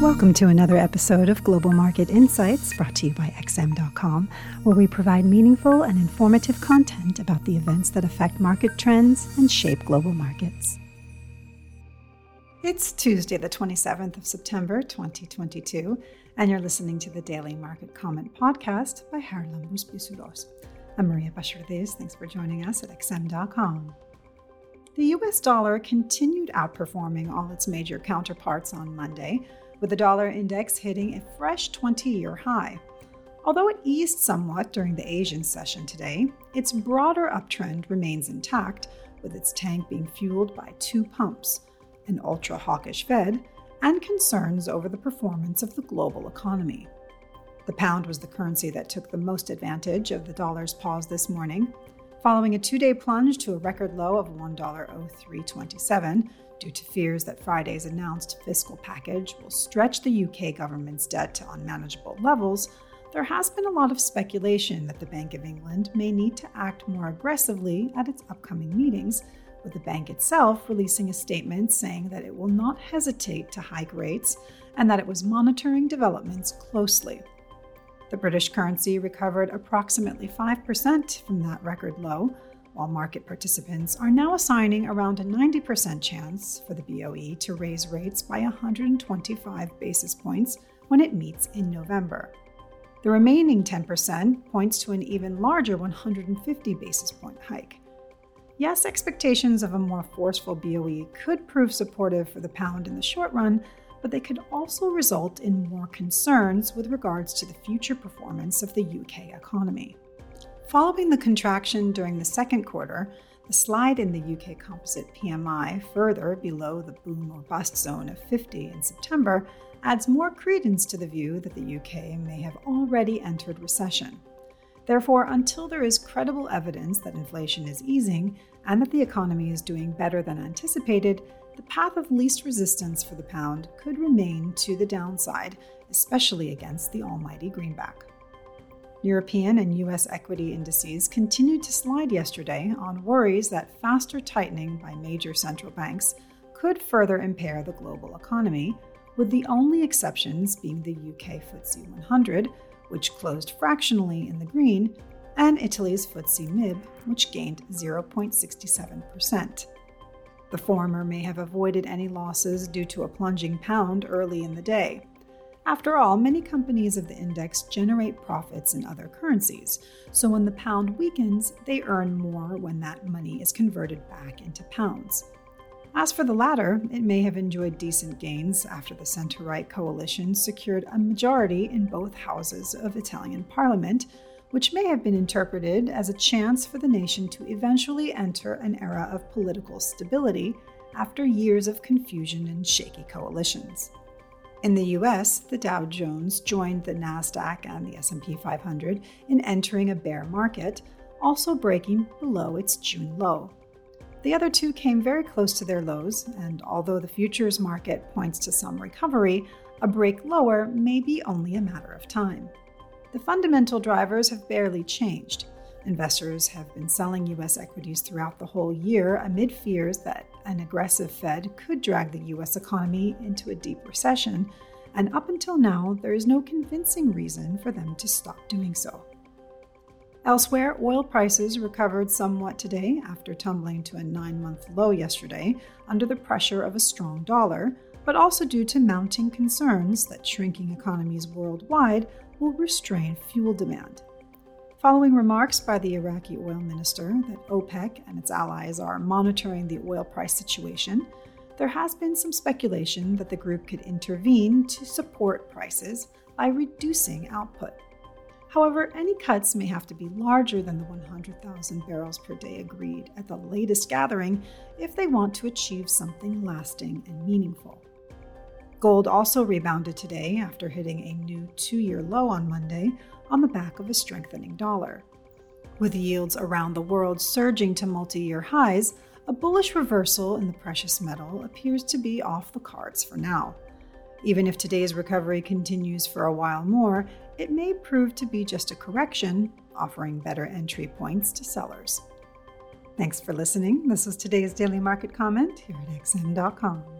Welcome to another episode of Global Market Insights brought to you by XM.com, where we provide meaningful and informative content about the events that affect market trends and shape global markets. It's Tuesday, the 27th of September, 2022, and you're listening to the Daily Market Comment podcast by Charalambos Pissouros. I'm Maria Bashardez. Thanks for joining us at XM.com. The US dollar continued outperforming all its major counterparts on Monday with the dollar index hitting a fresh 20 year high. Although it eased somewhat during the Asian session today, its broader uptrend remains intact, with its tank being fueled by two pumps an ultra hawkish Fed and concerns over the performance of the global economy. The pound was the currency that took the most advantage of the dollar's pause this morning, following a two day plunge to a record low of $1.0327 due to fears that Friday's announced fiscal package will stretch the UK government's debt to unmanageable levels, there has been a lot of speculation that the Bank of England may need to act more aggressively at its upcoming meetings, with the bank itself releasing a statement saying that it will not hesitate to hike rates and that it was monitoring developments closely. The British currency recovered approximately 5% from that record low, while market participants are now assigning around a 90% chance for the BOE to raise rates by 125 basis points when it meets in November. The remaining 10% points to an even larger 150 basis point hike. Yes, expectations of a more forceful BOE could prove supportive for the pound in the short run, but they could also result in more concerns with regards to the future performance of the UK economy. Following the contraction during the second quarter, the slide in the UK composite PMI further below the boom or bust zone of 50 in September adds more credence to the view that the UK may have already entered recession. Therefore, until there is credible evidence that inflation is easing and that the economy is doing better than anticipated, the path of least resistance for the pound could remain to the downside, especially against the almighty greenback. European and US equity indices continued to slide yesterday on worries that faster tightening by major central banks could further impair the global economy, with the only exceptions being the UK FTSE 100, which closed fractionally in the green, and Italy's FTSE MIB, which gained 0.67%. The former may have avoided any losses due to a plunging pound early in the day. After all, many companies of the index generate profits in other currencies, so when the pound weakens, they earn more when that money is converted back into pounds. As for the latter, it may have enjoyed decent gains after the center right coalition secured a majority in both houses of Italian parliament, which may have been interpreted as a chance for the nation to eventually enter an era of political stability after years of confusion and shaky coalitions. In the US, the Dow Jones joined the Nasdaq and the S&P 500 in entering a bear market, also breaking below its June low. The other two came very close to their lows, and although the futures market points to some recovery, a break lower may be only a matter of time. The fundamental drivers have barely changed. Investors have been selling U.S. equities throughout the whole year amid fears that an aggressive Fed could drag the U.S. economy into a deep recession, and up until now, there is no convincing reason for them to stop doing so. Elsewhere, oil prices recovered somewhat today after tumbling to a nine month low yesterday under the pressure of a strong dollar, but also due to mounting concerns that shrinking economies worldwide will restrain fuel demand. Following remarks by the Iraqi oil minister that OPEC and its allies are monitoring the oil price situation, there has been some speculation that the group could intervene to support prices by reducing output. However, any cuts may have to be larger than the 100,000 barrels per day agreed at the latest gathering if they want to achieve something lasting and meaningful. Gold also rebounded today after hitting a new two year low on Monday on the back of a strengthening dollar. With yields around the world surging to multi year highs, a bullish reversal in the precious metal appears to be off the cards for now. Even if today's recovery continues for a while more, it may prove to be just a correction, offering better entry points to sellers. Thanks for listening. This was today's daily market comment here at xm.com.